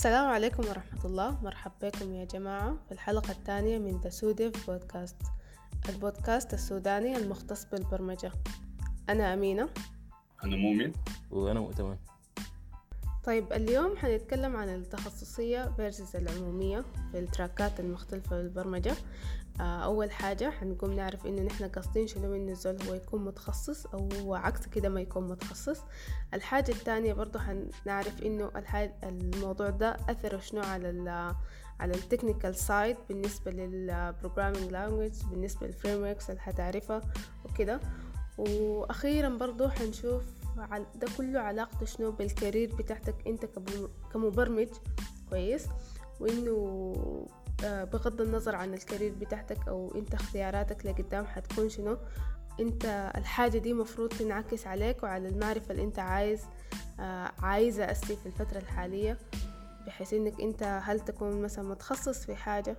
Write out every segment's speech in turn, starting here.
السلام عليكم ورحمة الله. مرحبا بكم يا جماعة في الحلقة الثانية من The SuDev Podcast البودكاست السوداني المختص بالبرمجة. أنا أمينة. أنا مؤمن. وأنا مؤتمن. طيب اليوم حنتكلم عن التخصصية versus العمومية في التراكات المختلفة بالبرمجة. أول حاجة حنقوم نعرف إنه نحن قاصدين شنو من الزول هو يكون متخصص أو عكس كده ما يكون متخصص. الحاجة الثانية برضو حنعرف إنه الموضوع ده أثره شنو على ال على ال technical side بالنسبة لل programming language بالنسبة لل frameworks اللي حتعرفها وكده. وأخيرا برضو حنشوف ده كله علاقته شنو بال career بتاعتك أنت كمبرمج. كويس. وإنه آه، بغض النظر عن ال career بتاعتك أو أنت اختياراتك لقدام حتكون شنو أنت الحاجة دي مفروض تنعكس عليك وعلى المعرفة اللي أنت عايز آه، عايزة أسي في الفترة الحالية بحيث إنك أنت هل تكون مثلا متخصص في حاجة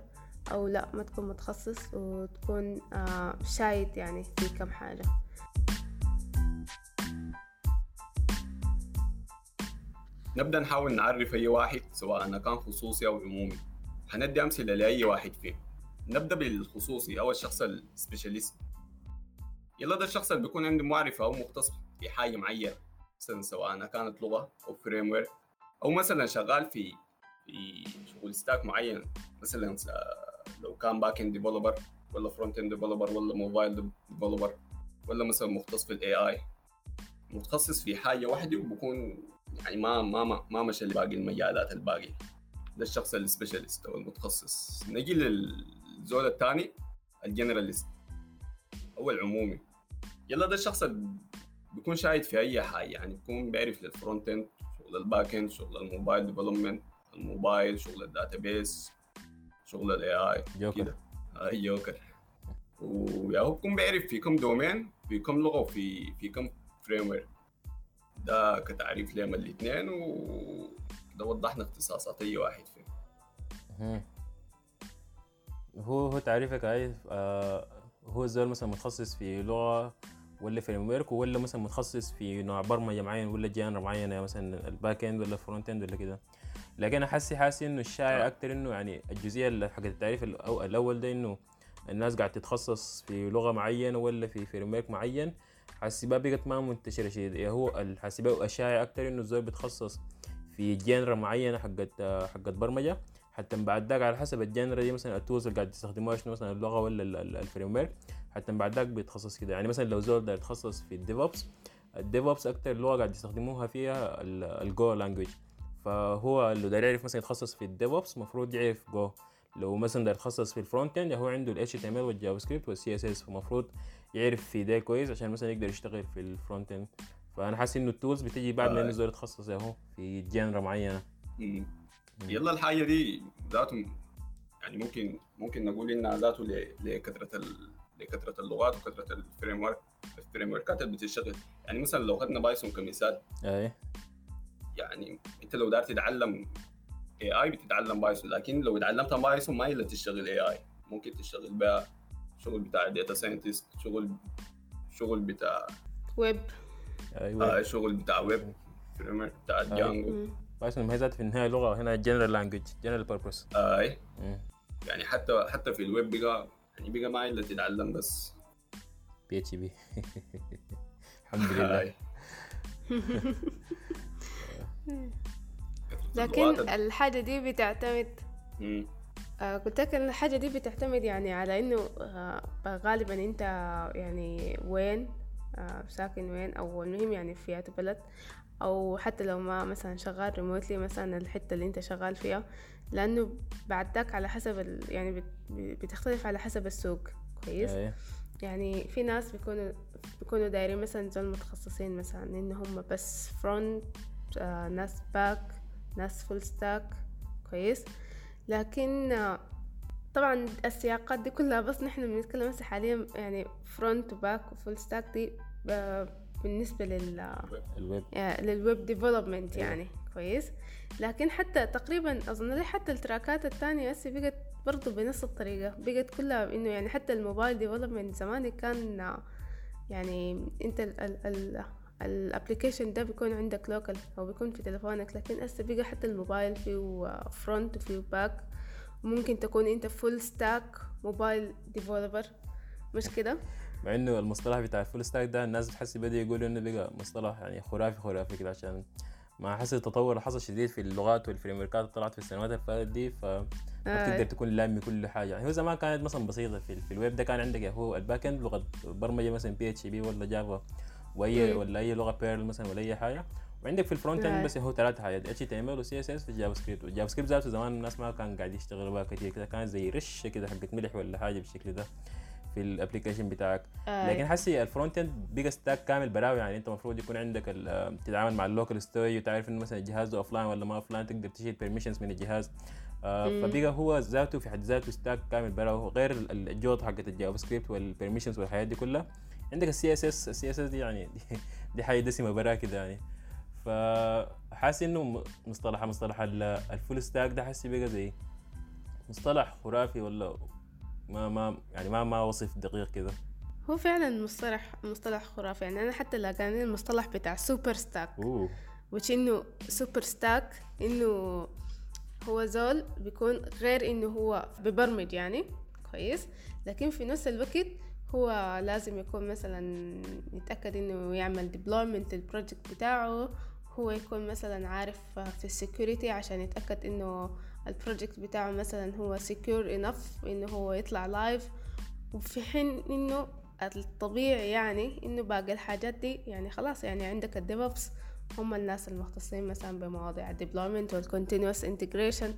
أو لأ ما تكون متخصص وتكون آه، شايد يعني في كم حاجة. نبدأ نحاول نعرف أي واحد سواء كان خصوصي أو عمومي. هندي أمثلة لأي واحد فيهم. نبدأ بالخصوصي. أو الشخص ال specialist. يلا ده الشخص اللي بيكون عنده معرفة أو مختص في حاجة معينة. مثلا سواء كانت لغة أو frame أو مثلا شغال في في شغل stack معين. مثلا لو كان back-end developer ولا front-end developer ولا mobile developer ولا مثلا مختص في ال AI متخصص في حاجة واحدة وبكون يعني ما ما ما مشى لباقي المجالات الباقية. ده الشخص ال specialist أو المتخصص. نجي للزول الثاني ال generalist أو العمومي. يلا ده الشخص بيكون شاهد في أي حاجة يعني بيكون بيعرف لل front-end شغل ال back-end شغل ال mobile development الموبايل شغل ال database شغل ال AI جوكر اي جوكر ويا هو بيكون بيعرف في كم domain في كم لغة وفي في كم framework ده كتعريف لهم الاثنين وده وضحنا اختصاصات أي واحد فيهم. هو هو تعريفك عايز آه هو الزول مثلا متخصص في لغة ولا framework ولا مثلا متخصص في نوع برمجة معين ولا genre معينه مثلا ال back-end ولا ال front-end ولا كده. لكن أنا حاسس حاسس إنه الشائع أكتر إنه يعني الجزئية حقت التعريف الأول ده إنه الناس قاعد تتخصص في لغة معينة ولا في framework معين. حاسيها بقت ما منتشرة شديد يعني هو الحاسبات الشائع أكتر إنه الزول بيتخصص في genre معينه حقت حقت برمجة. حتى بعد ذاك على حسب ال genre دي مثلا ال tools اللي قاعد تستخدموها شنو مثلا اللغة ولا ال framework حتى بعد ذاك بيتخصص كده. يعني مثلا لو زول ده يتخصص في ال DevOps ال DevOps أكتر لغة قاعد يستخدموها فيها ال Go language فهو لو داير يعرف مثلا يتخصص في ال DevOps المفروض يعرف جو لو مثلا داير يتخصص في ال front-end هو عنده ال HTML وال JavaScript وال CSS فالمفروض يعرف في ده كويس عشان مثلا يقدر يشتغل في ال front end فأنا حاسس إنه ال tools بتيجي بعد ما آه. الزول يتخصص أهو في genre معينة. يلا الحاجة دي ذاته يعني ممكن ممكن نقول إنها ذاته لكثرة لكثرة اللغات وكثرة ال framework ال framework ات اللي بتشتغل. يعني مثلا لو اخذنا Python كمثال. أي. يعني أنت لو داير تتعلم AI بتتعلم Python لكن لو اتعلمت Python ما إلا تشتغل AI ممكن تشتغل بها شغل بتاع data scientist شغل شغل بتاع ويب. أيوه. آه شغل بتاع ويب بتاع Django Python ما هي ذات في النهاية لغة هنا general language general purpose اي يعني حتى حتى في الويب بقى يعني بقى ما إلا تتعلم بس. PHP الحمد لله لكن الحاجة دي بتعتمد آه قلت لك الحاجة دي بتعتمد يعني على إنه آه غالبا أنت يعني وين آه ساكن وين أو المهم يعني في أي بلد أو حتى لو ما مثلا شغال ريموتلي مثلا الحتة اللي أنت شغال فيها. لأنه بعد ذاك على حسب ال... يعني بتختلف على حسب السوق. كويس؟ أيه. يعني في ناس بيكونوا بيكونوا دايرين مثلا زول متخصصين مثلا إن هم بس فرونت آه ناس back ناس full stack كويس؟ لكن طبعا التراكات دي كلها بس نحن بنتكلم هسه حاليا يعني front و back و full stack دي بالنسبة لل ال web. لل web development يعني كويس. لكن حتى تقريبا أظن لي حتى ال track ات التانية هسه بقت برضو بنفس الطريقة بقت كلها إنه يعني حتى ال mobile development زمان كان يعني أنت ال ال ال application ده بيكون عندك local أو بيكون في تلفونك لكن هسه بقى حتى الموبايل فيه front وفيه back ممكن تكون انت full stack mobile developer مش كده؟ مع انه المصطلح بتاع ال full stack ده الناس بتحس بدا يقولوا انه بقى مصطلح يعني خرافي خرافي كده عشان مع هسه التطور اللي حصل شديد في اللغات وال framework ات طلعت في السنوات اللي فاتت دي ف تقدر تكون لامي كل حاجة. يعني هو زمان كانت مثلا بسيطة في, في الويب ده كان عندك هو ال back end لغة برمجة مثلا PHP ولا Java وأي ولا أي لغة Perl مثلا ولا أي حاجة. وعندك في ال front end بس هو ثلاث حاجات. اتش تي ام ال وسي اس اس وجافا سكريبت والجافا سكريبت ذاته زمان الناس ما كان قاعد يشتغلوا بها كثير كده. كان زي رش كده حقت ملح ولا حاجة بالشكل ده في ال application بتاعك. آه. لكن حسي ال front end بقى stack كامل براوي. يعني انت المفروض يكون عندك تتعامل مع ال local storage وتعرف إنه مثلا الجهاز offline ولا ما offline تقدر تشيل permissions من الجهاز. آه فبقى هو ذاته في حد ذاته stack كامل براوي. غير ال- الجوده حقت ال JavaScript وال permissions والحاجات دي كلها. عندك السي اس اس السي اس اس دي يعني دي, دي حاجة دسمة برا كده يعني. فحاسس إنه مصطلح مصطلح ال- ال full stack ده حاسس بقى زي مصطلح خرافي ولا ما ما يعني ما ما وصف دقيق كده؟ هو فعلا مصطلح مصطلح خرافي. يعني أنا حتى لقاني المصطلح بتاع super stack وش إنه super stack إنه هو زول بيكون غير إنه هو ببرمج يعني كويس. لكن في نفس الوقت هو لازم يكون مثلا يتأكد إنه يعمل deployment لل project بتاعه هو يكون مثلا عارف في ال security عشان يتأكد إنه ال project بتاعه مثلا هو secure enough إنه هو يطلع live وفي حين إنه الطبيعي يعني إنه باقي الحاجات دي يعني خلاص يعني عندك ال DevOps هم الناس المختصين مثلا بمواضيع ال deployment وال continuous integration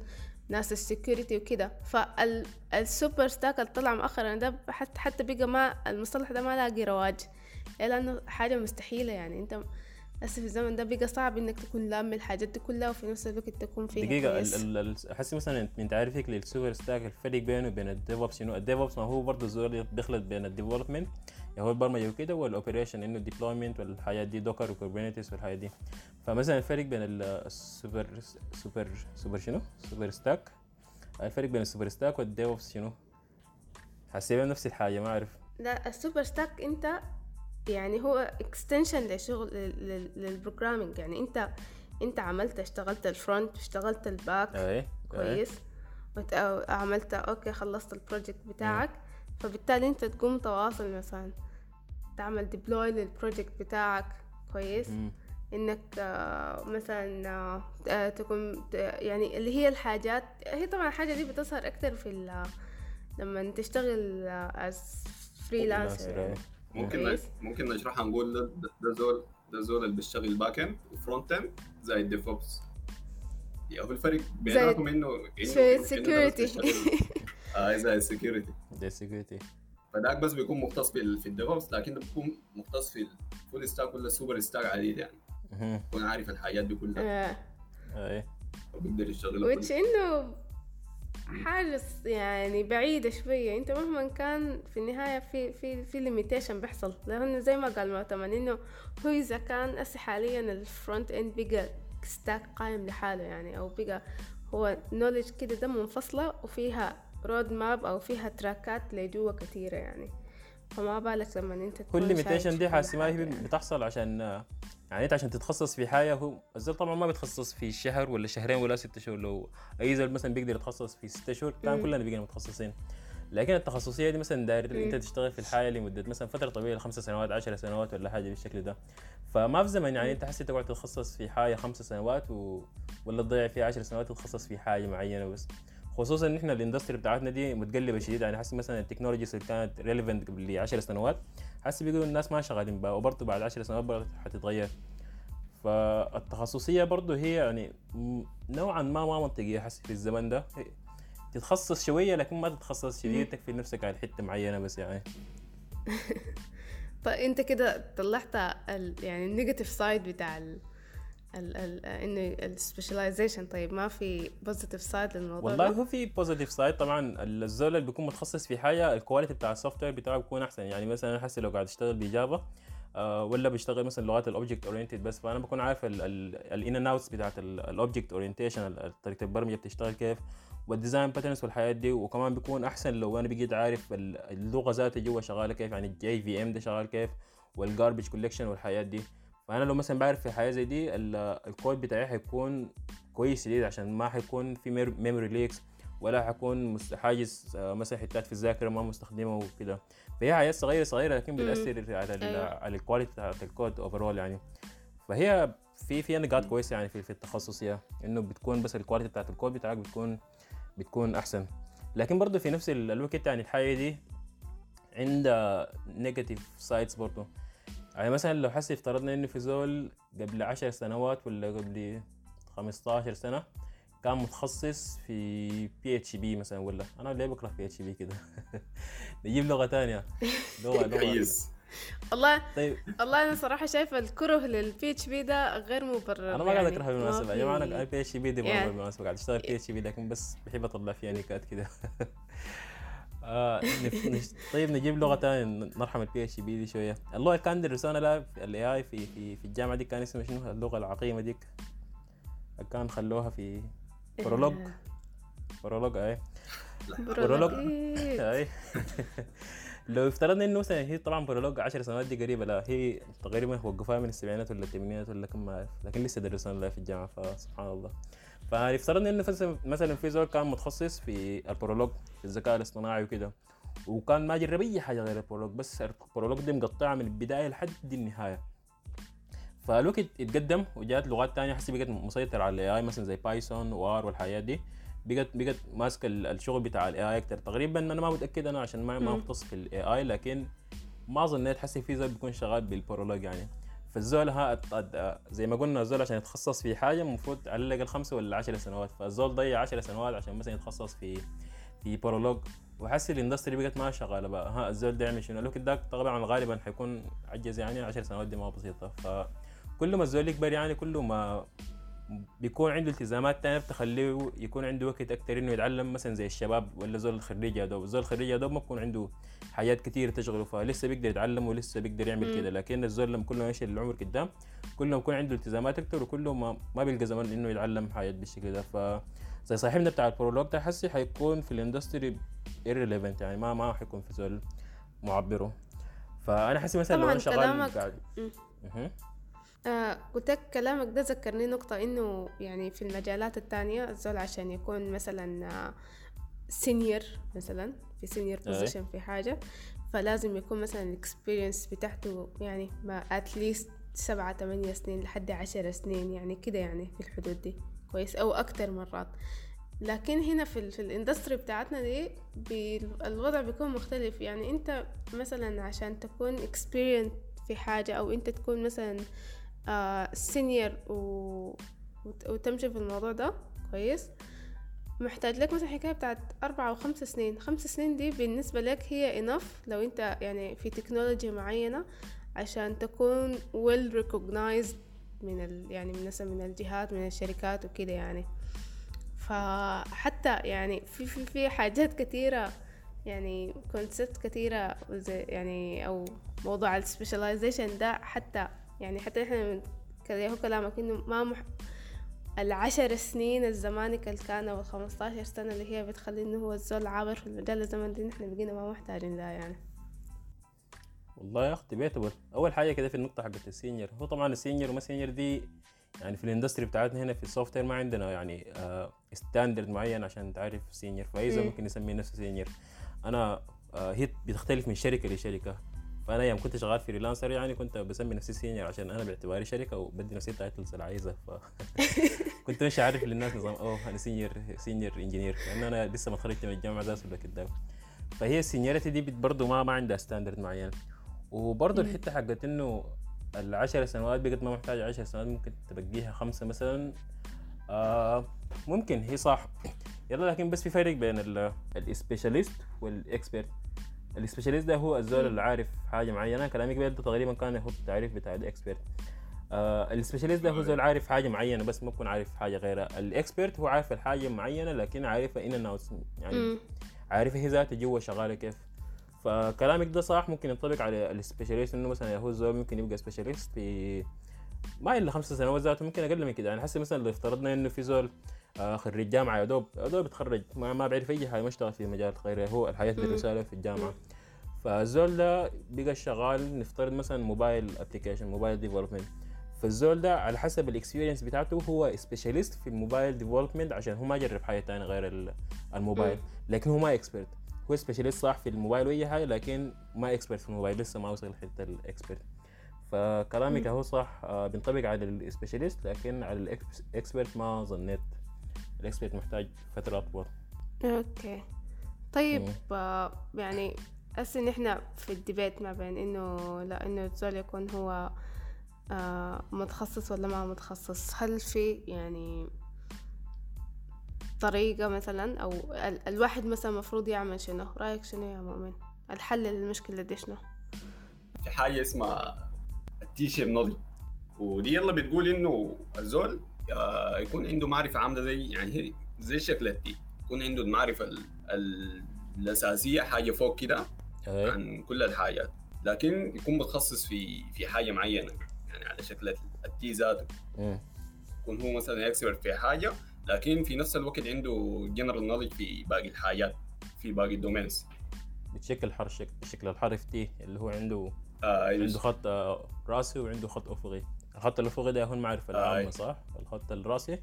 ناس ال security وكده. فال super stack اللي طلع مؤخرا ده حتى حتى بقى ما المصطلح ده ما لاقي رواج لأنه حاجة مستحيلة يعني. أنت هسه في الزمن ده بقى صعب إنك تكون لام الحاجات دي كلها وفي نفس الوقت تكون فيها دقيقة كويس. ال- ال- ال- احس مثلا إنت عارف هيك لل super stack الفرق بينه وبين ال DevOps شنو ال DevOps ما هو برضه الزول اللي بيخلط بين ال development هو البرمجة وكده وال operation إنه ال deployment والحاجات دي Docker و Kubernetes والحاجات دي فمثلا الفرق بين ال- ال super super super شنو؟ super stack الفرق بين ال super stack وال DevOps شنو؟ حاسي بها نفس الحاجة ما أعرف لا ال super stack أنت يعني هو extension لشغل لل- لل- لل programming يعني انت انت عملت اشتغلت ال front اشتغلت ال back. كويس. عملت okay خلصت ال project بتاعك. فبالتالي انت تقوم تواصل مثلا. تعمل deploy لل project بتاعك. كويس. مم. إنك آه، مثلا آه، آه، تكون يعني اللي هي الحاجات هي طبعا الحاجة دي بتظهر أكتر في لما تشتغل as freelancer يعني. ممكن. ممكن نشرحها نقول ده, زول ده زول اللي بيشتغل back end و front end زي ال DevOps يعني هو الفرق بيناتهم انه إنه. بيشتغل- آه زي السكيورتي ده سكيورتي فداك بس بيكون مختص في في الديفوبس لكن ده بيكون مختص في الفول ستاك ولا السوبر ستاك عديد يعني. بيكون عارف الحاجات دي كلها. آه، اي وبيقدر يشتغلها which كلها. إنه حاجة يعني بعيدة شوية. انت مهما كان في النهاية في في في ليميتيشن بيحصل. لأنه زي ما قال معتمد إنه هو إذا كان هسه حاليا الفرونت اند بقى ستاك قايم لحاله يعني أو بقى هو knowledge كده ده منفصلة وفيها roadmap أو فيها track ات لجوا كتيرة يعني. فما بالك لما انت تكون كل limitation دي حاجة هي. بتحصل عشان يعني انت عشان تتخصص في حاجة هو الزول طبعا ما بيتخصص في شهر ولا شهرين ولا ست شهور لو أي زول مثلا بيقدر يتخصص في ست شهور كان. كلنا بقينا متخصصين لكن التخصصية دي مثلا داير. انت تشتغل في الحاجة لمده مثلا فترة طويلة خمسة سنوات عشر سنوات ولا حاجة بالشكل ده فما في زمن يعني انت حسي تقعد تتخصص في حاجة خمس سنوات و... ولا تضيع فيها عشر سنوات تتخصص في حاجة معينة بس خصوصا إن إحنا ال industry بتاعتنا دي متقلبة شديد. يعني حاسس مثلا ال technologies اللي كانت relevant قبل 10 سنوات حاسس بيقولوا الناس ما شغالين بها وبرضه بعد 10 سنوات برضه حتتغير. فالتخصصية برضه هي يعني نوعا ما ما منطقية حاسس في الزمن ده. تتخصص شوية لكن ما تتخصص شديد تقفل نفسك على حتة معينة بس يعني. طيب أنت كده طلعت يعني ال negative side بتاع ال ال ال إنه ال specialization طيب ما في positive side للموضوع والله؟ هو في positive side طبعا الزول اللي بيكون متخصص في حاجة ال quality بتاع ال software بتاعه بيكون أحسن. يعني مثلا أنا حاسس لو قاعد أشتغل ب Java آه ولا بشتغل مثلا لغات ال object oriented بس فأنا بكون عارف ال ins and outs بتاعت ال object orientation طريقة البرمجة بتشتغل كيف وال design patterns والحاجات دي. وكمان بيكون أحسن لو أنا بقيت عارف ال- اللغة ذاتها جوا شغالة كيف يعني ال JVM ده شغال كيف وال garbage collection والحاجات دي. فانا لو مثلا بعرف في حاجة زي دي ال- الكود بتاعي حيكون كويس شديد عشان ما حيكون في memory leaks ولا حيكون مست- حاجز آه، مثلا حتات في الذاكرة ما مستخدمة وكده. فهي حاجات صغيرة صغيرة لكن بتأثر على ال أيوة. على ال quality بتاعت ال code overall يعني. فهي في في نقاط كويسه يعني في, في التخصصيه إنه بتكون بس ال quality بتاعت الكود بتاعك بتكون بتكون أحسن. لكن برضه في نفس ال- الوقت يعني الحاجة دي عندها negative sides برضه. يعني مثلا لو حسي افترضنا إنه في زول قبل عشر سنوات ولا قبل 15 سنة كان متخصص في PHP مثلا ولا أنا ليه بكره PHP كده؟ نجيب لغة ثانية لغة لغة. والله طيب. والله أنا صراحة شايفة الكره لل PHP ده غير مبرر. أنا ما قاعد يعني اكرهها بالمناسبة. يا جماعة في- أنا PHP دي يعني- بالمناسبة. قاعد أشتغل PHP لكن بس بحب أطلع فيها نكات كده. آه طيب نجيب لغة ثانية نرحم ال PHP دي شوية. اللغة اللي كان درسونا لا في ال AI في في في الجامعة دي كان اسمها شنو؟ اللغة العقيمة ديك. كان خلوها في Prolog Prolog اي Prolog اي لو افترضنا إنه مثلا هي طبعا Prolog 10 سنوات دي قريبة لا هي تقريبا وقفوها من السبعينات ولا الثمانينات ولا كم ما اعرف لكن لسه درسونا لها في الجامعة فسبحان الله. فافترضنا انه مثلا مثلا في زول كان متخصص في ال Prolog في الذكاء الاصطناعي وكده وكان ما جرب اي حاجة غير ال Prolog بس ال Prolog دي مقطعة من البداية لحد النهاية. فالوقت اتقدم وجات لغات تانية حسي بقت مسيطرة على ال AI مثلا زي Python و R والحاجات دي. بقت بقت ماسكه ال- الشغل بتاع ال AI أكثر تقريبا أنا ما متأكد أنا عشان ما. مختص في ال AI لكن ما اظن حسي في زول بيكون شغال بال Prolog يعني. فالزول ها زي ما قلنا الزول عشان يتخصص في حاجة المفروض على الاقل خمسه ولا عشر سنوات فالزول ضيع عشر سنوات عشان مثلا يتخصص في في Prolog وحسي ال industry بقت ما شغالة بقى. ها الزول ده يعمل شنو؟ الوقت ده طبعا غالبا حيكون عجز يعني 10 سنوات دي ما بسيطة. فكل ما الزول يكبر يعني كل ما بيكون عنده التزامات تانية بتخليه يكون عنده وقت أكتر إنه يتعلم مثلا زي الشباب ولا زول الخريج يا دوب الزول الخريج يا دوب ما بيكون عنده حاجات كتير تشغله فلسه بيقدر يتعلم ولسه بيقدر يعمل. كده لكن الزول لما كل ما يمشي العمر قدام كل ما يكون عنده التزامات أكتر وكل ما ما بيلقى زمان إنه يتعلم حاجات بالشكل ده ف زي صاحبنا بتاع ال Prolog ده حسي حيكون في ال industry irrelevant يعني ما ما حيكون في زول معبره فأنا حسي مثلا لو أنا شغال. مهم. آه قلت لك كلامك ده ذكرني نقطة إنه يعني في المجالات التانية الزول عشان يكون مثلا senior مثلا في senior أي. position في حاجة فلازم يكون مثلا ال experience بتاعته يعني ما at least سبعة تمانية سنين لحد عشر سنين يعني كده يعني في الحدود دي. كويس؟ أو أكتر مرات. لكن هنا في ال في ال industry بتاعتنا دي بي الوضع بيكون مختلف. يعني أنت مثلا عشان تكون experienced في حاجة أو أنت تكون مثلا senior و... وت- وتمشي في الموضوع ده كويس. محتاج لك مثلا حكاية بتاعت أربعة أو خمس سنين. خمس سنين دي بالنسبة لك هي enough لو أنت يعني في تكنولوجيا معينة عشان تكون well recognized من ال يعني من مثلا من الجهات من الشركات وكده يعني. فحتى يعني في في في حاجات كثيرة يعني concept كثيرة زي يعني أو موضوع ال specialization ده حتى يعني حتى إحنا من- كده هو كلامك إنه ما مح... العشر سنين الزمانك اللي كان أو الخمستاشر سنة اللي هي بتخلي إنه هو الزول عابر في المجال الزمن دي نحن بقينا ما محتاجين ده يعني. والله يا اخ debatable أول حاجة كده في النقطة حقت ال senior. هو طبعا ال senior وما senior دي يعني في ال industry بتاعتنا هنا في ال software ما عندنا يعني standard معين عشان تعرف senior ف اي. ممكن يسمي نفسه senior. أنا آه، هي بتختلف من شركة لشركة. فأنا يوم كنت شغال freelancer يعني كنت بسمي نفسي senior عشان أنا باعتباري شركة وبدي نفسي ال titles اللي عايزها ف كنت مش عارف للناس نظام أوه أنا senior senior engineer لأنه أنا لسه ما تخرجت من الجامعة ذات ولا كده فهي ال seniority دي برضه ما ما عندها standard معين. وبرضه. الحتة حقت إنه العشر سنوات بقت ما محتاجة عشر سنوات ممكن تبقيها خمسة مثلا. آه ممكن هي صح. يلا لكن بس في فرق بين ال specialist وال expert ال specialist ده هو الزول. اللي عارف حاجة معينة. كلامي قبل ده تقريبا كان يحط التعريف بتاع ال expert آه ال specialist ده هو زول عارف حاجة معينة بس ما بكون عارف حاجة غيرها. ال expert هو عارف الحاجة معينة لكن عارفها in out يعني مم. عارف هي ذاتها جوا شغالة كيف. فكلامك ده صح ممكن ينطبق على ال specialist إنه مثلا هو الزول ممكن يبقى specialist في ما إلا خمس سنوات ذاته ممكن أقل من كده. يعني حسي مثلا لو افترضنا إنه في زول خريج جامعة يا دوب يا دوب بيتخرج ما, ما بيعرف أي حاجة ما اشتغل في مجال غير هو الحياة. الدراسيه في الجامعة. فالزول ده بقى شغال نفترض مثلا mobile application mobile development فالزول ده على حسب ال experience بتاعته هو specialist في ال mobile development عشان هو ما جرب حاجة تانية غير ال- الموبايل. لكن هو ما expert هو specialist صح في الموبايل وأي حاجة لكن ما expert في الموبايل. لسه ما وصل لحتة ال expert فكلامك هو صح آه، بينطبق على ال specialist لكن على ال expert ما ظنيت. ال expert محتاج فترة أطول. okay. طيب مم. آه، يعني هسه إن إحنا في ال debate ما بين إنه لا إنه الزول يكون هو آه، متخصص ولا ما متخصص. هل في يعني طريقة مثلا أو ال- الواحد مثلا المفروض يعمل شنو؟ رأيك شنو يا مؤمن؟ الحل للمشكلة دي شنو؟ في حاجة اسمها ال T-shape knowledge ودي يلا بتقول إنه الزول يكون عنده معرفة عاملة زي يعني هي زي شكل ال T. يكون عنده المعرفة ال- ال- الأساسية حاجة فوق كده. عن كل الحاجات. لكن يكون متخصص في في حاجة معينة يعني على شكل ال T ذاته. مم. يكون هو مثلا expert في حاجة لكن في نفس الوقت عنده general knowledge في باقي الحاجات في باقي ال domains بتشكل حرف شك... شكل الحرف تي اللي هو عنده آه عنده خط آه، راسي وعنده خط أفقي. الخط الافقي ده هو المعرفه العامه. صح؟ الخط الراسي.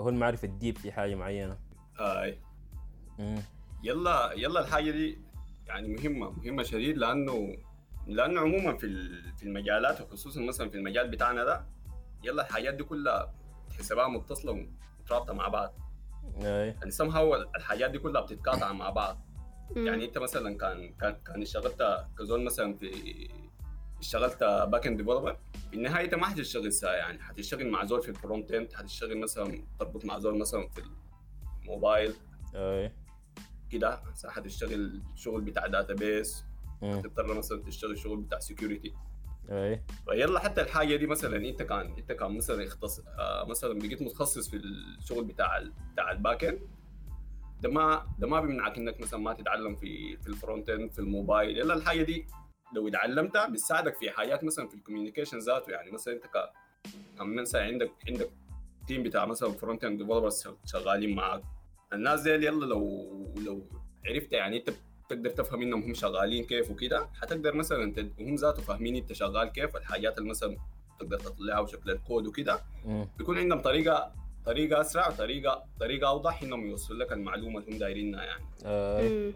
هو المعرفه الديب في حاجة معينة. آه مم. يلا يلا الحاجة دي يعني مهمة مهمة شديد لأنه لأنه عموما في ال- في المجالات وخصوصا مثلا في المجال بتاعنا ده يلا الحاجات دي كلها تحسبها متصلة ومترابطة مع بعض. آي. يعني somehow الحاجات دي كلها بتتقاطع مع بعض. يعني أنت مثلا كان كان كان اشتغلت كزول مثلا في اشتغلت backend developer النهاية انت ما حتشتغل ساعة يعني حتشتغل مع زول في ال frontend حتشتغل مثلا تربط مع زول مثلا في الموبايل أي. كده حتشتغل شغل بتاع database مم. تضطر مثلا تشتغل شغل بتاع security أي. فيلا حتى الحاجة دي مثلا انت كان انت كان مثلا اختص... آه مثلا بقيت متخصص في الشغل بتاع ال... بتاع ال backend ده ما ده ما بيمنعك انك مثلا ما تتعلم في في ال frontend في الموبايل يلا الحاجة دي لو اتعلمتها بتساعدك في حاجات مثلا في ال communication ذاته. يعني مثلا انت ك مثلا عندك عندك team بتاع مثلا frontend developers شغالين معاك. الناس دي يلا لو لو عرفت يعني انت تقدر تفهم انهم هم شغالين كيف وكده حتقدر مثلا انت هم ذاته فاهمين انت شغال كيف الحاجات اللي مثلا تقدر تطلعها وشكل الكود وكده. بيكون عندهم طريقة طريقة أسرع طريقة طريقة أوضح إنهم يوصلوا لك المعلومة اللي هم دايرينها يعني. اي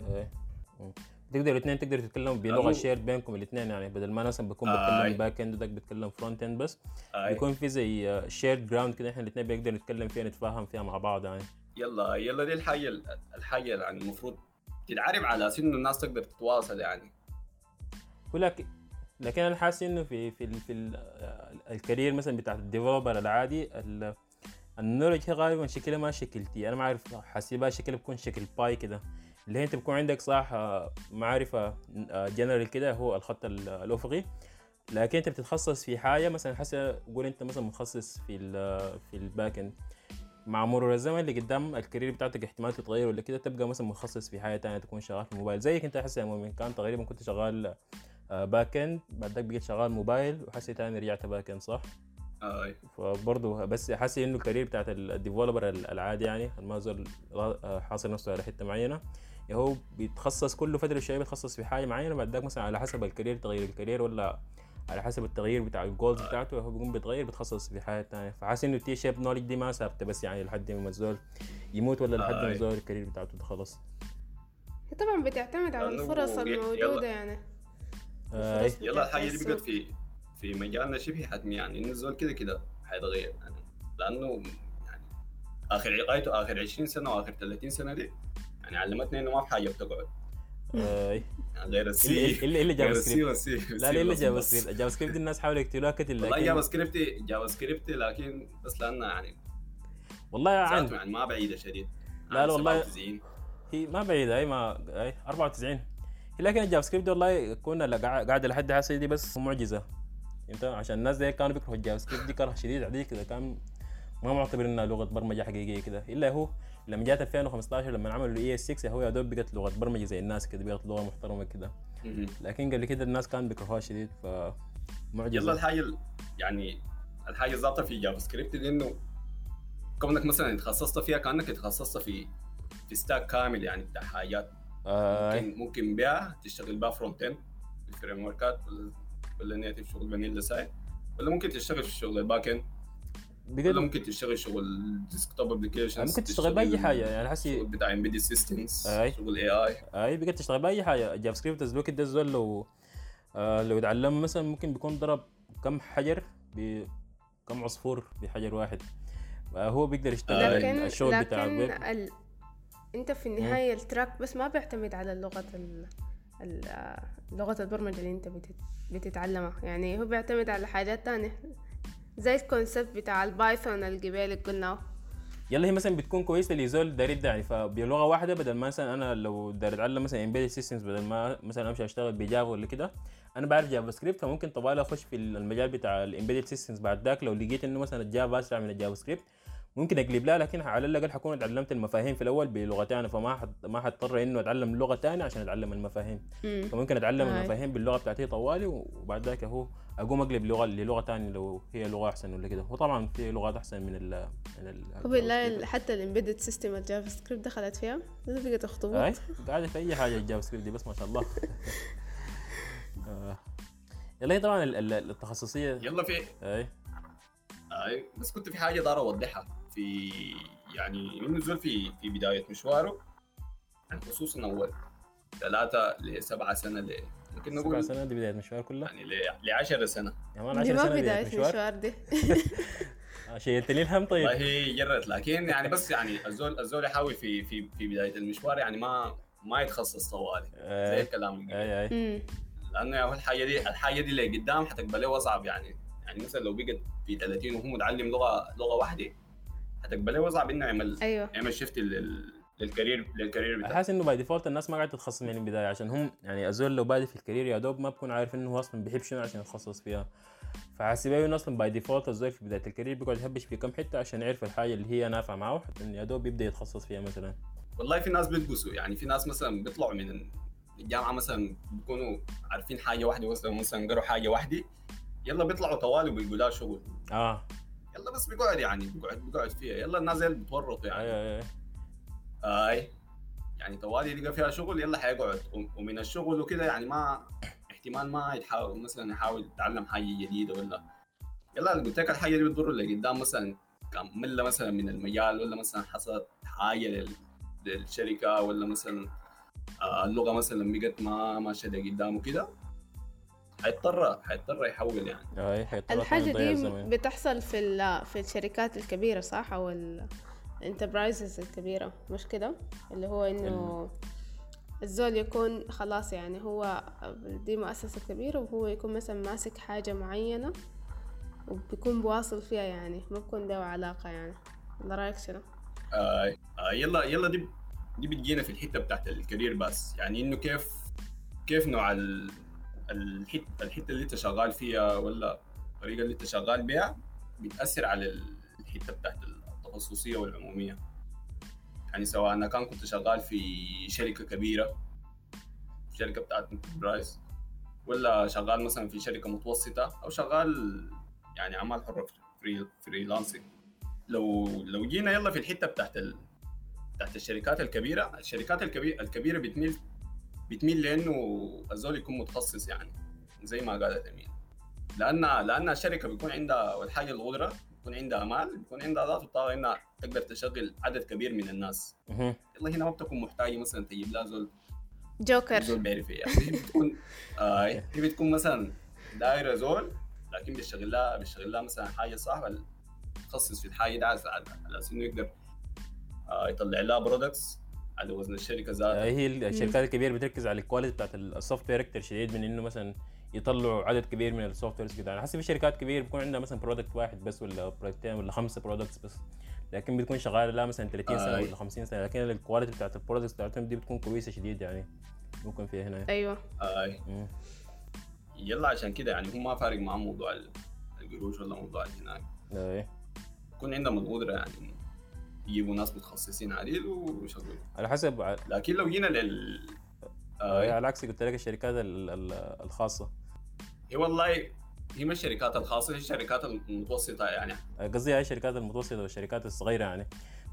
مم. تقدروا الاثنين تقدروا تتكلموا بلغة أبو. share بينكم الاثنين يعني بدل ما مثلا بكون. بتكلم backend وذاك بيتكلم frontend بس آي. بيكون في زي shared ground كده إحنا الاثنين بنقدر نتكلم فيها نتفاهم فيها مع بعض يعني يلا يلا دي الحاجة الحاجة يعني المفروض تتعرف على أساس إنه الناس تقدر تتواصل يعني ولكن لكن أنا حاسس إنه في في ال في ال ال career مثلا بتاع ال developer العادي ال- ال knowledge هي غالبا شكلها ما شكل T أنا ما أعرف حاسبها شكلها بيكون شكل pi كده اللي هي انت بيكون عندك صح آه، معرفة جنرال كده هو الخط ال- الأفقي لكن انت بتتخصص في حاجة مثلا حسب قول انت مثلا متخصص في ال في ال backend مع مرور الزمن اللي قدام ال career بتاعتك احتمال تتغير ولا كده تبقى مثلا متخصص في حاجة تانية تكون شغال في الموبايل زيك انت حسب يا مؤمن كان تقريبا كنت شغال backend بعدك بقيت شغال موبايل وحسي تاني رجعت backend صح؟ آي. فبرضه بس حاسس إنه ال career بتاعت ال developer العادي يعني ما زال آه، حاصل نفسه على حتة معينة يعني هو بيتخصص كل فترة شوية بيتخصص في حاجة معينة بعد ذاك مثلا على حسب ال career تغيير ال career ولا على حسب التغيير بتاع ال goals بتاعته هو بيقوم بيتغير بيتخصص في حاجة تانية فحاسس إنه ال T shape knowledge دي ما ثابته بس يعني لحد ما الزول يموت ولا لحد ما آي. الزول ال career بتاعته تخلص طبعا بتعتمد على الفرص يلا. الموجودة يعني آه الفرص يلا الحاجة دي السوق. بقت في في مجالنا شبه حتمي يعني انه الزول كده كده حيتغير يعني لأنه يعني آخر غايته آخر 20 سنة وآخر 30 سنة دي يعني علمتني إنه ما في حاجة بتقعد. آه يعني غير ال C الا إلا غير Java ال C Script وال C لا لا الا JavaScript JavaScript الناس حاولوا يقتلوها كتل والله JavaScript JavaScript لكن بس لانها يعني والله عن ذاته يعني ما بعيدة شديد. لا، لا والله. 97. هي ما بعيدة هي ما هي 94 هي لكن ال JavaScript والله كنا لا- قاع- قاعدة لحد هسه دي بس معجزة. انت عشان الناس دي كانوا بيكرهوا ال JavaScript دي كره شديد عديد كده كان ما معتبر انها لغة برمجة حقيقية كده. إلا هو لما جات 2015 لما عملوا ES 6 هو يا دوب بقت لغة برمجة زي الناس كده بقت لغة محترمة كده. لكن قبل كده الناس كانوا بيكرهوها شديد ف يلا معجزة الحاجة ال- يعني الحاجة الظابطة في JavaScript دي إنه كونك مثلا اتخصصت فيها كأنك اتخصصت في في stack كامل يعني بتاع حاجات. آه. ممكن ممكن بها تشتغل بها frontend ال framework ات ولا native شغل vanilla side ولا ممكن تشتغل في شغل ال backend ولا بقد ممكن تشتغل شغل desktop applications ممكن تشتغل بأي حاجة يعني حسي شغل بتاع embedded systems. شغل AI أي بقدر تشتغل بأي حاجة. ال JavaScript الوقت ده الزول لو آه لو يتعلم مثلا ممكن بيكون ضرب كم حجر بكم عصفور بحجر واحد. آه هو بيقدر يشتغل لكن الشغل بتاع لكن الويب. ال... أنت في النهاية ال track بس ما بيعتمد على اللغة ال... ال... لغة البرمجة اللي أنت بتت... بتتعلمها. يعني هو بيعتمد على حاجات تانية. زي ال concept بتاع البايثون الجبال اللي يلا هي مثلا بتكون كويسة لزول داير يبدع يعني فبلغة واحدة بدل ما مثلا أنا لو داير اتعلم مثلا embedded systems بدل ما مثلا أمشي أشتغل بجافا ولا كده أنا بعرف جافا سكريبت فممكن طوالي أخش في المجال بتاع ال embedded systems بعد ذاك لو لقيت إنه مثلا الجافا أسرع من الجافا سكريبت ممكن أقلب لها لكن على الأقل حكون اتعلمت المفاهيم في الأول بلغتين فما حد ما حضطر إنه أتعلم لغة ثانية عشان أتعلم المفاهيم. مم. فممكن أتعلم هاي. المفاهيم باللغة بتاعتي طوالي وبعد ذاك أهو أقوم أقلب لغه للغة ثانية لو هي لغة أحسن ولا كده. وطبعا في لغات أحسن من ال من ال هو بالله ال- حتى ال embedded system الجافا سكريبت دخلت فيها؟ بقت اخطبوط أي قاعدة في أي حاجة الجافا سكريبت دي بس ما شاء الله. آه. يلا هي طبعا ال- ال- التخصصية. يلا في أي. أي بس كنت في حاجة دار أوضحها. في يعني من نزول في في بداية مشواره. يعني خصوصا أول ثلاثة لسبعة سنة ل ممكن سبع نقول سنوات دي بداية المشوار كلها؟ يعني ل 10 سنة. يا مان دي 10 ما سنة بداية بداية مشوار. مشوار دي. آه، شيلتني الهم طيب. والله جرت لكن يعني بس يعني الزول الزول يحاول في في في بداية المشوار يعني ما ما يتخصص طوالي. زي اي الكلام. اي اي مم. لأنه يا أخي الحاجة دي الحاجة دي اللي قدام حتقبل له اصعب يعني. يعني مثلا لو بقت في 30 وهو متعلم لغة لغة واحدة حتقبل له اصعب انه يعمل أيوه. يعمل shift لل... لل career لل career بتاعه حاسس إنه by default الناس ما قاعدة تتخصص من البداية عشان هم يعني الزول لو بادئ في ال career يا دوب ما بكون عارف إنه هو أصلا بيحب شنو عشان يتخصص فيها. فحاسس إنه أصلا by default الزول في بداية ال career بيقعد يهبش في كم حتة عشان يعرف الحاجة اللي هي نافعة معه حتى إنه يا دوب يبدأ يتخصص فيها مثلا. والله في ناس بيدقسوا يعني في ناس مثلا بيطلعوا من الجامعة مثلا بيكونوا عارفين حاجة واحدة مثلا مثلا قروا حاجة واحدة يلا بيطلعوا طوالي وبيلقوا لها شغل. آه. يلا بس بيقعد يعني بيقعد بيقعد فيها. يلا الناس زي بتورطوا يعني. أي أي أي. يعني طوالي يلقى فيها شغل يلا حيقعد. وم- ومن الشغل وكده يعني ما احتمال ما يحاول مثلا يحاول يتعلم حاجة جديدة ولا. يلا قلت لك الحاجة دي بتضر اللي قدام مثلا كان مله مثلا من المجال ولا مثلا حصلت حاجة لل- للشركة ولا مثلا آه، اللغة مثلا بقت ما ماشيه لقدام وكده. حيضطر حيضطر يحول يعني. اي حيضطر الحاجة أصلاً يضيع دي الزمن. بتحصل في ال- في الشركات الكبيرة صح؟ أو ال enterprises الكبيرة مش كده؟ اللي هو إنه الزول يكون خلاص يعني هو دي مؤسسة كبيرة وهو يكون مثلا ماسك حاجة معينة وبيكون بواصل فيها يعني ما بكون له علاقة يعني. ده رأيك شنو؟ آه آه يلا يلا دي دي بتجينا في الحتة بتاعت ال career بس. يعني إنه كيف كيف نوع ال- الحته الحتة اللي انت شغال فيها ولا الطريقة اللي انت شغال بيها بتأثر على الحتة بتاعت التخصصية والعمومية. يعني سواء أنا كان كنت شغال في شركة كبيرة شركة بتاعت enterprise ولا شغال مثلا في شركة متوسطة أو شغال يعني عمل حر free freelancing. لو لو جينا يلا في الحتة بتاعت ال... بتاعت الشركات الكبيرة الشركات الكبيره الكبيرة بتميل بتميل لأنه الزول يكون متخصص يعني زي ما قالت امين لأن لأن الشركة بيكون عندها اول حاجة القدره بيكون عندها مال بيكون عندها ذات الطاقة إنها تقدر تشغل عدد كبير من الناس. يلا هنا ما بتكون محتاجة مثلا تجيب لها زول جوكر. زول بيعرف إيه يعني هي بتكون آه هي بتكون مثلا دايرة زول لكن بيشتغل لها بيشتغل لها مثلا حاجة صح تخصص في الحاجة دي على على أساس إنه يقدر آه يطلع لها products على وزن الشركة ذاتها. هي الشركات الكبيرة بتركز على ال quality بتاعت ال software أكتر شديد من إنه مثلا يطلعوا عدد كبير من ال softwares كده. أنا حاسس في شركات كبيرة بيكون عندها مثلا product واحد بس ولا productين ولا خمسة products بس لكن بتكون شغالة لها مثلا 30 سنة آي. ولا 50 سنة لكن ال quality بتاعت ال products بتاعتهم دي بتكون كويسة شديد يعني. ممكن فيها هنا. أيوة. آه مم. يلا عشان كده يعني هم ما فارق معهم موضوع ال- القروش ولا موضوع هناك أي. يكون عندهم القدرة يعني. يجيبوا ناس متخصصين عديل ويشغلوا على حسب لكن لو جينا لل آي، آه على عكس قلت لك الشركات ال- ال- الخاصة. هي والله هي مش الشركات الخاصة هي الشركات المتوسطة يعني. قصدي هاي الشركات المتوسطة والشركات الصغيرة يعني.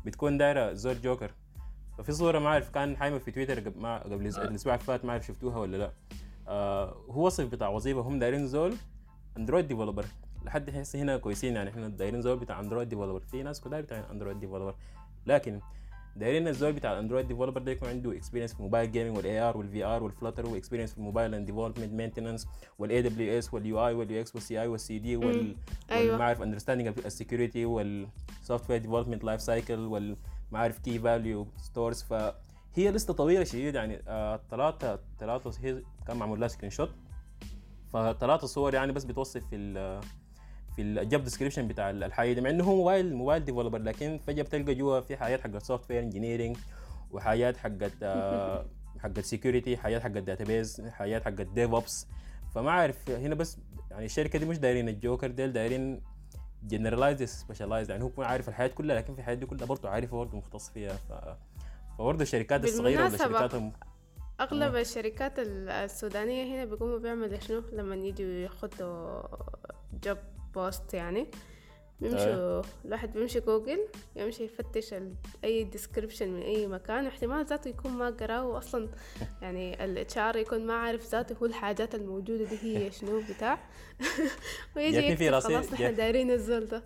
بتكون دايرة زول جوكر. ففي صورة ما أعرف كان حايمه في تويتر قبل ما قبل آه. الأسبوع اللي فات ما أعرف شفتوها ولا لا. آه هو وصف بتاع وظيفة هم دايرين زول أندرويد developer لحد هسه هنا كويسين يعني. إحنا دايرين زول بتاع اندرويد developer في ناس كتار بتاع اندرويد developer لكن دايرين الزول بتاع الاندرويد developer ده يكون عنده experience في mobile gaming وال AR وال VR وال Flutter و experience في ال mobile and development maintenance وال AWS وال UI وال UX وال CI والسي دي وال أيوة. والمعرف understanding ال security وال software development life cycle والمعرف key value stores فهي لستة طويلة شديد يعني. آه، ثلاثة ثلاثة هي كان معمول لها screenshot فثلاثه صور يعني بس بتوصف في في ال job description بتاع الحاجة دي مع إنه هو mobile mobile developer لكن فجأة بتلقى جوا في حاجات حقت software engineering وحاجات حقت آه، حقت security حاجات حقت database حاجات حقت DevOps فما عارف هنا بس يعني الشركة دي مش دايرين الجوكر ديل دايرين generalize specialize يعني هو يكون عارف الحياة كلها لكن في الحياة دي كلها برضه عارفه برضه مختص فيها. ف فبرضه الشركات الصغيرة ولا الم- أغلب الشركات ال- السودانية هنا بيقوموا بيعملوا شنو؟ لما يجوا ياخدوا job post يعني. بيمشوا الواحد بيمشي جوجل يمشي يفتش أي description من أي مكان. واحتمال ذاته يكون ما قرأه أصلا يعني ال HR يكون ما عارف ذاته هو الحاجات الموجودة دي هي شنو بتاع. ويجي في راسي- خلاص نحن دايرين الزول ده.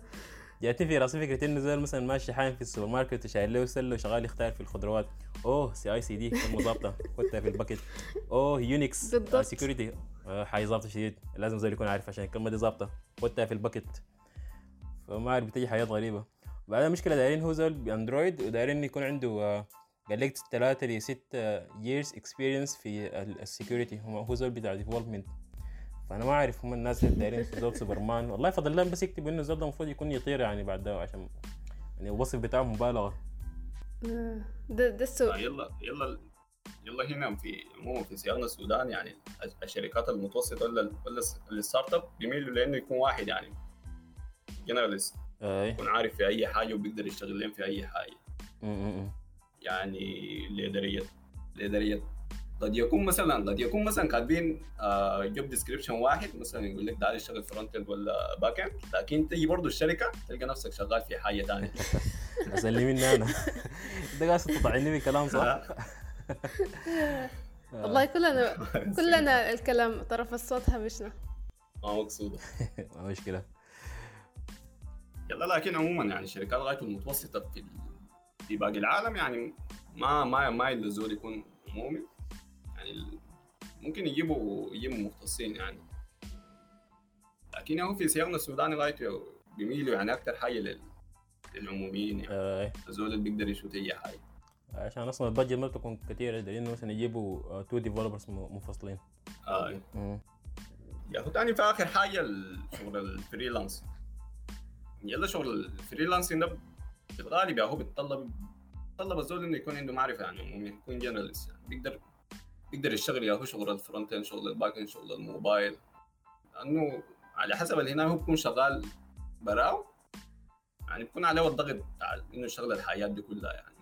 جاتني في راسي فكرة إنه زول مثلا ماشي حايم في السوبر ماركت وشايل له سله وشغال يختار في الخضروات. أوه CI CD كلمه ظابطه خدتها في ال bucket أوه يونكس. security حاجة ظابطة شديد. لازم زول يكون عارف عشان الكلمة دي ظابطة. خدتها في ال bucket فما عارف بتجي حاجات غريبة. بعدها مشكله دايرين هو زول بأندرويد ودايرين يكون عنده آه، قال لك ثلاثة ل 6 years experience في ال security هو زول بتاع development فأنا ما أعرف هم الناس اللي دايرين زول سوبرمان. والله فضل لهم بس يكتبوا إنه الزول ده المفروض يكون يطير يعني بعد ده عشان يعني الوصف بتاعه مبالغة. آه، ده ده السوق آه، يلا يلا يلا هنا في عموما في سياقنا السودان يعني الشركات المتوسطة ولا ولا ال startup بيميلوا لأنه يكون واحد يعني. generalist يكون عارف في أي حاجة وبيقدر يشتغل لهم في أي حاجة. يعني الاداريه الاداريه قد يكون مثلا قد يكون مثلا كاتبين job description واحد مثلا يقول لك تعال اشتغل front end ولا back end لكن تيجي برضه الشركة تلقى نفسك شغال في حاجة ثانية اسألني مني أنا. أنت قاعد تطعني بكلام صح؟ والله كلنا كلنا الكلام طرف الصوت هبشنا ما مقصوده ما مشكلة. يلا لكن عموما يعني الشركات غايته المتوسطة في في باقي العالم يعني ما ما ما إلا زول يكون عمومي يعني ممكن يجيبوا يجيبوا مختصين يعني. لكن هو في سياقنا السوداني غايته بيميلوا يعني أكثر حاجة لل- للعموميين يعني. الزول اللي بيقدر يشوت أي حاجة. عشان أصلا ال budget ما تكون كثيره لأنه مثلا يجيبوا two developers منفصلين. آه. م. يا اخو تاني في آخر حاجة شغل ال freelance. يلا شغل ال freelancing ده في الغالب يا هو بيتطلب بيتطلب الزول إنه يكون عنده معرفة يعني عمومي يكون generalist يعني. بيقدر بيقدر يشتغل يا هو شغل ال front end شغل ال back end شغل الموبايل. لأنه على حسب اللي هنا هو بيكون شغال براهو يعني بيكون عليه الضغط بتاع إنه يشتغل الحياة دي كلها يعني.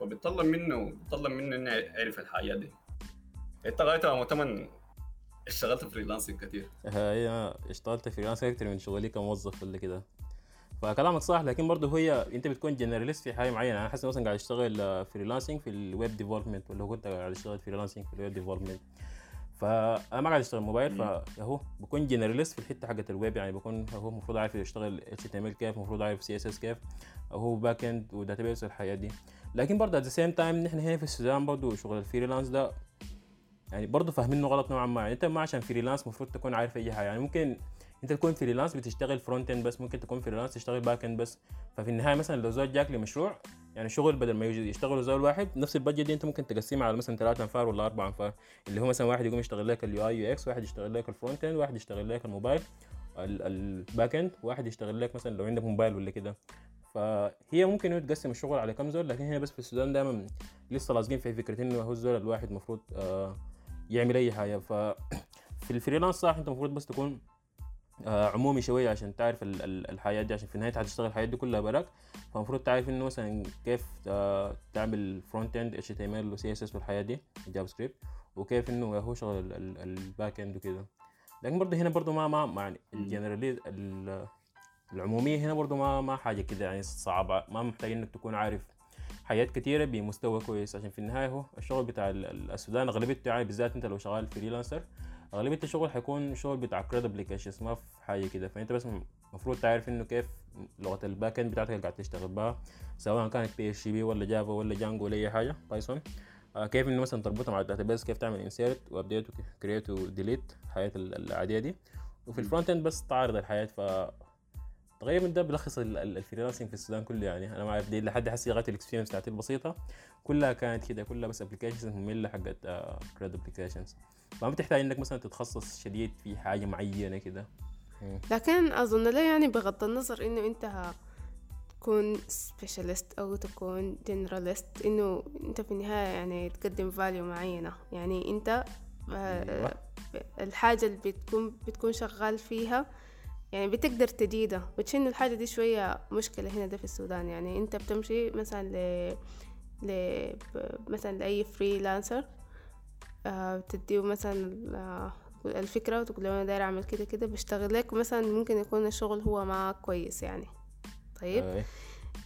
فبيطلب منه بيطلب منه إنه يعرف الحياة دي. إنت غايتها مؤتمن اشتغلت freelancing كثير هي اشتغلت freelance أكتر من شغلي كموظف ولا كده. فكلامك صح لكن برضه هي أنت بتكون generalist في حاجة معينة. أنا حاسس مثلا قاعد اشتغل freelancing في ال web development ولا كنت قاعد اشتغل freelancing في ال web development فأنا ما قاعد أشتغل موبايل. فهو بكون generalist في الحتة حقت الويب يعني بكون هو المفروض عارف يشتغل HTML كيف المفروض عارف CSS كيف هو back end و database والحاجات دي. لكن برضه at the same time نحن هنا في السودان برضه شغل ال freelance ده يعني برضه فاهمينه غلط نوعا ما. يعني أنت ما عشان freelance المفروض تكون عارف أي حاجة. يعني ممكن انت تكون freelance بتشتغل front end بس ممكن تكون freelance تشتغل back end بس. ففي النهاية مثلا لو زول جاك لمشروع يعني شغل بدل ما يشتغلوا زول واحد نفس ال budget دي انت ممكن تقسمها على مثلا ثلاثة أنفار ولا أربع أنفار. اللي هو مثلا واحد يقوم يشتغل لك ال UI UX واحد يشتغل لك ال front end واحد يشتغل لك الموبايل ال- الback end واحد يشتغل لك مثلا لو عندك موبايل ولا كده. فهي ممكن تقسم الشغل على كم زول لكن هنا بس في السودان دائما لسه لازقين في فكره إنه هو الزول الواحد المفروض آه يعمل أي حاجة. ف في ال freelance صح أنت المفروض بس تكون عمومي شوية عشان تعرف ال- ال- الحياة دي عشان في النهاية هتشتغل الحياة دي كلها براك. فالمفروض تعرف إنه مثلا كيف آه تعمل فرونت اند اتش تي ام ال وسي اس اس والحياة دي JavaScript وكيف إنه هو شغل ال back end وكده. لكن برضه هنا برضه ما ما يعني الجنرالي ال- العمومية هنا برضه ما ما حاجة كده يعني صعبة. ما محتاج إنك تكون عارف حاجات كتيرة بمستوى كويس. عشان في النهاية هو الشغل بتاع ال- ال- السودان أغلبيته يعني بالذات أنت لو شغال freelancer اغلبيه الشغل حيكون شغل بتاع CRUD applications ما في حاجة كده. فأنت بس المفروض تعرف إنه كيف لغة ال back end بتاعتك اللي قاعد تشتغل بها سواء كانت PHP ولا Java ولا Django ولا أي حاجة Python آه كيف إنه مثلا تربطها مع ال database كيف تعمل insert و update و create و delete الحياة العادية دي. وفي ال front end بس تعرض ف تقريبا ده بيلخص ال freelancing في السودان كله يعني. أنا ما أعرف دي لحد حسي لغاية ال experience بتاعتي البسيطة كلها كانت كده كلها بس applications مملة حقت CRUD applications فما بتحتاج إنك مثلا تتخصص شديد في حاجة معينة كده. لكن أظن لا يعني بغض النظر إنه أنت تكون specialist أو تكون generalist إنه أنت في النهاية يعني تقدم value معينة. يعني أنت أيوة. الحاجة اللي بتكون بتكون شغال فيها يعني بتقدر تجيدها بتاع إنه الحاجة دي شوية مشكلة هنا ده في السودان. يعني انت بتمشي مثلا ل ل مثلا لأي freelancer آه تديه مثلا آه الفكرة وتقول له أنا داير أعمل كده كده. بشتغل لك مثلا ممكن يكون الشغل هو ما كويس يعني. طيب.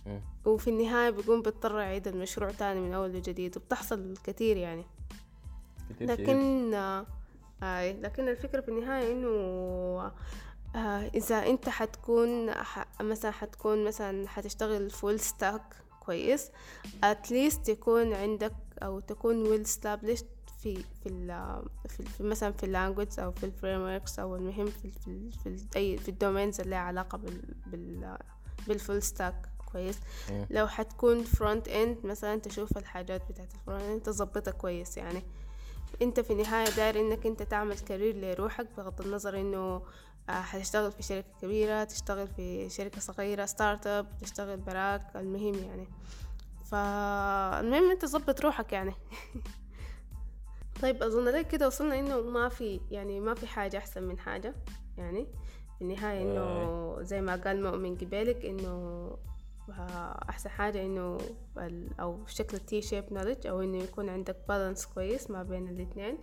مم. وفي النهاية بيقوم بيضطر يعيد المشروع تاني من أول وجديد. وبتحصل كتير يعني. كتير. لكن آه لكن الفكرة في النهاية إنه آه إذا أنت حتكون ح... مثلا حتكون مثلا حتشتغل full stack كويس at least يكون عندك أو تكون ويل established في في ال في, في مثلا في ال language أو في ال frame أو المهم في في في, أي في ال domains اللي لها علاقة بال بال بال full stack كويس. لو حتكون front end مثلا تشوف الحاجات بتاعت ال front end تظبطها كويس يعني أنت في النهاية داير إنك أنت تعمل career لروحك بغض النظر إنه حتشتغل في شركة كبيرة تشتغل في شركة صغيرة startup تشتغل براك المهم يعني. فالمهم أنت تظبط روحك يعني. طيب أظن لك كده وصلنا إنه ما في يعني ما في حاجة أحسن من حاجة يعني. في النهاية إنه زي ما قال مؤمن قبالك إنه آه، أحسن حاجة إنه أو شكل T-shaped knowledge أو إنه يكون عندك balance كويس ما بين الاثنين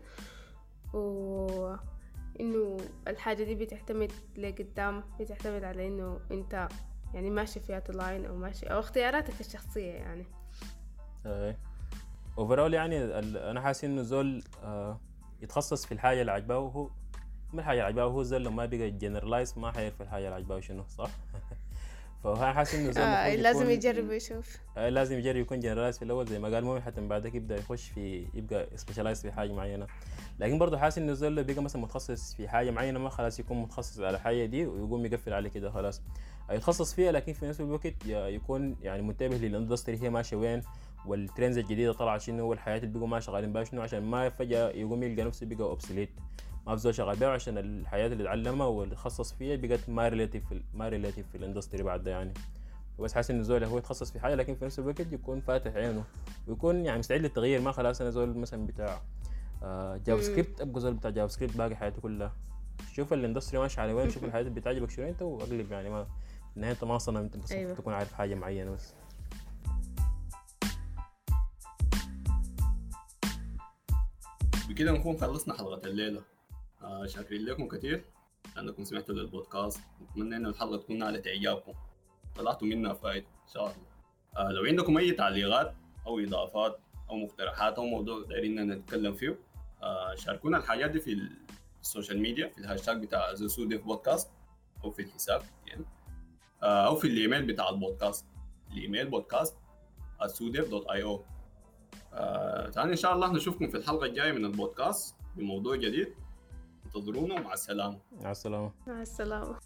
و إنه الحاجة دي بتعتمد لقدام بتعتمد على إنه أنت يعني ماشي فيها line أو ماشي أو اختياراتك الشخصية يعني. اي overall يعني ال- أنا حاسس إنه زول آه، يتخصص في الحاجة اللي عجباه هو ما الحاجة اللي عجباه هو زول لو ما بقى generalized ما حيعرف الحاجة اللي عجباه شنو صح؟ فانا حاسس إنه زول آه لازم يكون- يجرب ويشوف. آه، لازم يجرب يكون generalized في الأول زي ما قال مؤمن حتى من بعدك يبدأ يخش في يبقى specialized في حاجة معينة. لكن برضه حاسس انه الزول بقى مثلا متخصص في حاجة معينة ما خلاص يكون متخصص على الحاجة دي ويقوم يقفل على كده خلاص. يتخصص فيها لكن في نفس الوقت يكون يعني منتبه لل industry هي ماشية وين وال trends الجديدة طالعة شنو والحاجات اللي بيقوا ما شغالين بها شنو عشان ما فجأة يقوم يلقى نفسه بقى obsolete ما في زول شغال بها عشان الحاجات اللي اتعلمها واللي تخصص فيها بقت ما relevant ما relevant في ال industry بعد ده يعني. بس حاسس انه زول هو يتخصص في حاجة لكن في نفس الوقت يكون فاتح عينه ويكون يعني مستعد للتغيير. ما خلاص أنا زول مثلا بتاع Java مم. سكريبت أبقى زول بتاع JavaScript باقي حياتي كلها. شوف ال industry ماشي على وين شوف الحاجات اللي بتعجبك شنو أنت وأقلب يعني ما النهايه انت ما صنم انت بس أيوة. تكون عارف حاجة معينة بس. بكده نكون خلصنا حلقة الليلة. آه شاكرين لكم كثير لأنكم سمعتوا للبودكاست. نتمنى إن الحلقة تكون نالت إعجابكم. طلعتوا منها فائدة إن شاء الله. آه لو عندكم أي تعليقات أو إضافات أو مقترحات أو موضوع دايرين نتكلم فيه. آه شاركونا الحاجات دي في ال social media في الهاشتاج بتاع The SuDev Podcast أو في الحساب يعني. آه أو في الإيميل بتاع البودكاست الإيميل podcast@sudev.io آه تاني إن شاء الله نشوفكم في الحلقة الجاية من البودكاست بموضوع جديد. انتظرونا ومع السلامة. مع السلامة. مع السلامة.